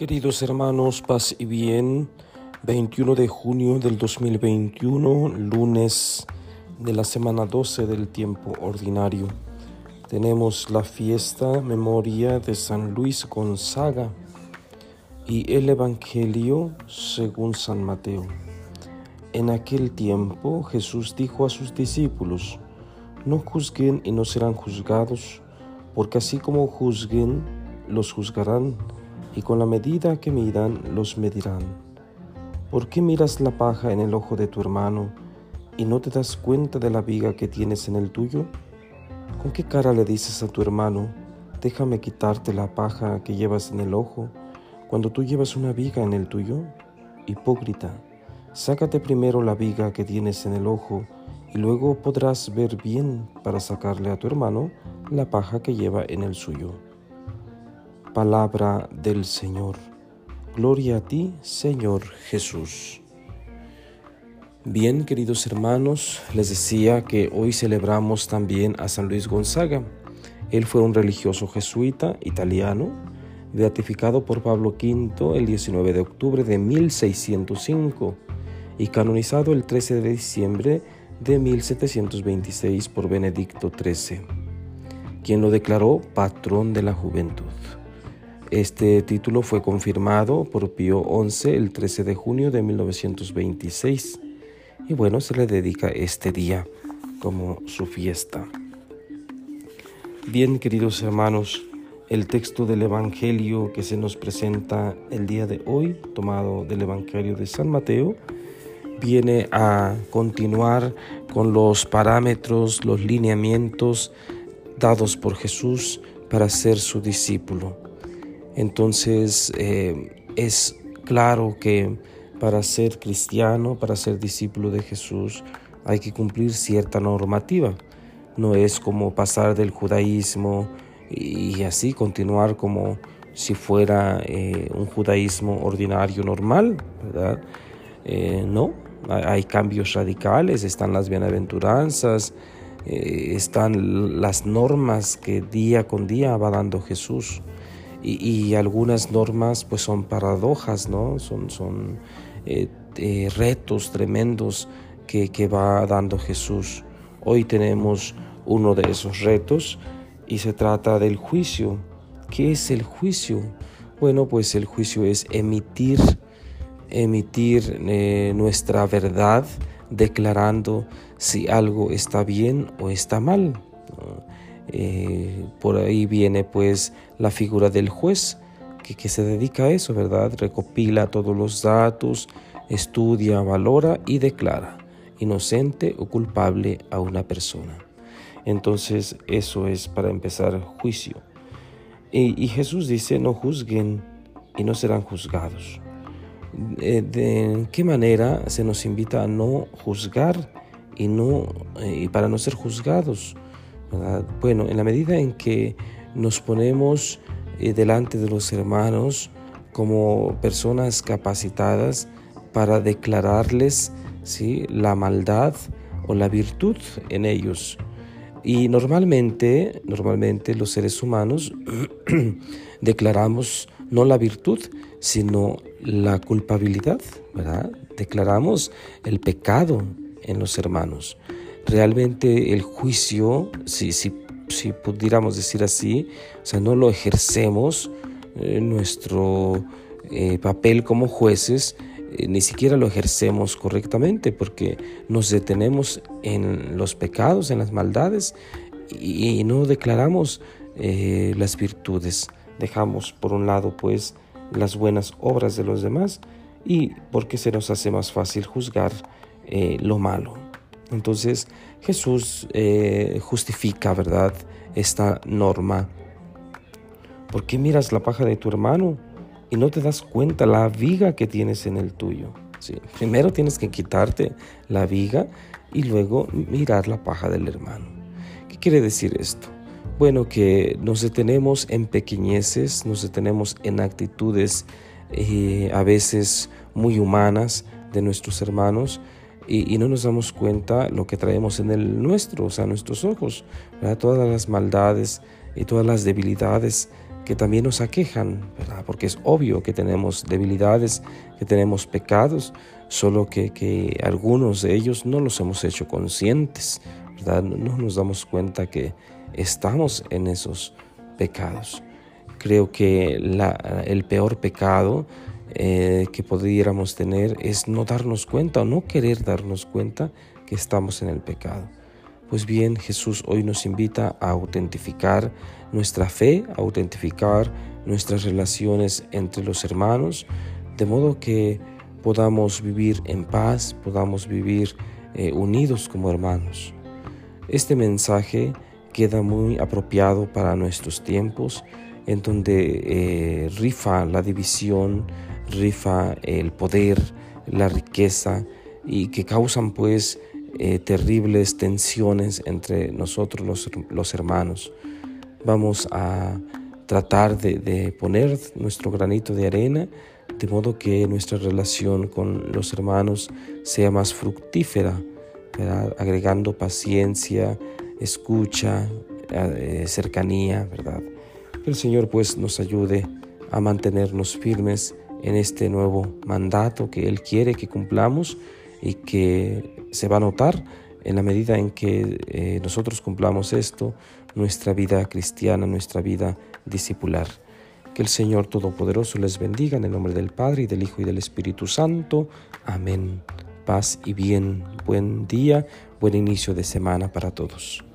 Queridos hermanos, paz y bien, 21 de junio del 2021, lunes de la semana 12 del tiempo ordinario. Tenemos la fiesta, memoria de San Luis Gonzaga y el Evangelio según San Mateo. En aquel tiempo Jesús dijo a sus discípulos, no juzguen y no serán juzgados, porque así como juzguen, los juzgarán y con la medida que midan los medirán. ¿Por qué miras la paja en el ojo de tu hermano y no te das cuenta de la viga que tienes en el tuyo? ¿Con qué cara le dices a tu hermano, déjame quitarte la paja que llevas en el ojo, cuando tú llevas una viga en el tuyo? Hipócrita, sácate primero la viga que tienes en el ojo, y luego podrás ver bien para sacarle a tu hermano la paja que lleva en el suyo. Palabra del Señor. Gloria a ti, Señor Jesús. Bien, queridos hermanos, les decía que hoy celebramos también a San Luis Gonzaga. Él fue un religioso jesuita italiano, beatificado por Pablo V el 19 de octubre de 1605 y canonizado el 13 de diciembre de 1726 por Benedicto XIII, quien lo declaró patrón de la juventud. Este título fue confirmado por Pío XI el 13 de junio de 1926 y bueno, se le dedica este día como su fiesta. Bien, queridos hermanos, el texto del Evangelio que se nos presenta el día de hoy, tomado del Evangelio de San Mateo, viene a continuar con los parámetros, los lineamientos dados por Jesús para ser su discípulo. Entonces eh, es claro que para ser cristiano, para ser discípulo de Jesús, hay que cumplir cierta normativa. No es como pasar del judaísmo y así continuar como si fuera eh, un judaísmo ordinario normal, ¿verdad? Eh, no, hay cambios radicales, están las bienaventuranzas, están las normas que día con día va dando Jesús y, algunas normas pues son paradojas, ¿no? Son, son eh, eh, retos tremendos que, que va dando Jesús. Hoy tenemos uno de esos retos y se trata del juicio. ¿Qué es el juicio? Bueno, pues el juicio es emitir, emitir eh, nuestra verdad declarando si algo está bien o está mal. Eh, por ahí viene pues la figura del juez que, se dedica a eso, ¿verdad? Recopila todos los datos, estudia, valora y declara inocente o culpable a una persona. Entonces eso es para empezar juicio. Y, Jesús dice, no juzguen y no serán juzgados. Eh, ¿De qué manera se nos invita a no juzgar y, no, eh, y para no ser juzgados? Bueno, en la medida en que nos ponemos eh, delante de los hermanos como personas capacitadas para declararles ¿sí? la maldad o la virtud en ellos. Y normalmente, normalmente los seres humanos declaramos no la virtud, sino la culpabilidad, ¿verdad? Declaramos el pecado en los hermanos realmente el juicio, si, pudiéramos decir así, o sea, no lo ejercemos, eh, nuestro eh, papel como jueces, eh, ni siquiera lo ejercemos correctamente porque nos detenemos en los pecados, en las maldades y, no declaramos las virtudes. Dejamos por un lado pues las buenas obras de los demás y porque se nos hace más fácil juzgar lo malo. Entonces Jesús eh, justifica, ¿verdad?, esta norma. ¿Por qué miras la paja de tu hermano y no te das cuenta la viga que tienes en el tuyo? ¿Sí? Primero tienes que quitarte la viga y luego mirar la paja del hermano. ¿Qué quiere decir esto? Bueno, que nos detenemos en pequeñeces, nos detenemos en actitudes eh, a veces muy humanas de nuestros hermanos, y, no nos damos cuenta lo que traemos en el nuestro, o sea, nuestros ojos, todas las maldades y todas las debilidades que también nos aquejan. Porque es obvio que tenemos debilidades, que tenemos pecados, solo que, que algunos de ellos no los hemos hecho conscientes, ¿verdad? No nos damos cuenta que estamos en esos pecados. Creo que la, el peor pecado eh, que pudiéramos tener es no darnos cuenta o no querer darnos cuenta que estamos en el pecado. Pues bien, Jesús hoy nos invita a autentificar nuestra fe, a autentificar nuestras relaciones entre los hermanos, de modo que podamos vivir en paz, podamos vivir eh, unidos como hermanos. Este mensaje queda muy apropiado para nuestros tiempos, en donde eh, rifa la división, rifa el poder, la riqueza y que causan pues eh, terribles tensiones entre nosotros los, los hermanos. Vamos a tratar de, poner nuestro granito de arena de modo que nuestra relación con los hermanos sea más fructífera, agregando paciencia, escucha, eh, cercanía, ¿verdad? Que el Señor pues nos ayude a mantenernos firmes en este nuevo mandato que Él quiere que cumplamos y que se va a notar en la medida en que eh, nosotros cumplamos esto, nuestra vida cristiana, nuestra vida discipular. Que el Señor Todopoderoso les bendiga en el nombre del Padre y del Hijo y del Espíritu Santo. Amén. Paz y bien. Buen día, buen inicio de semana para todos.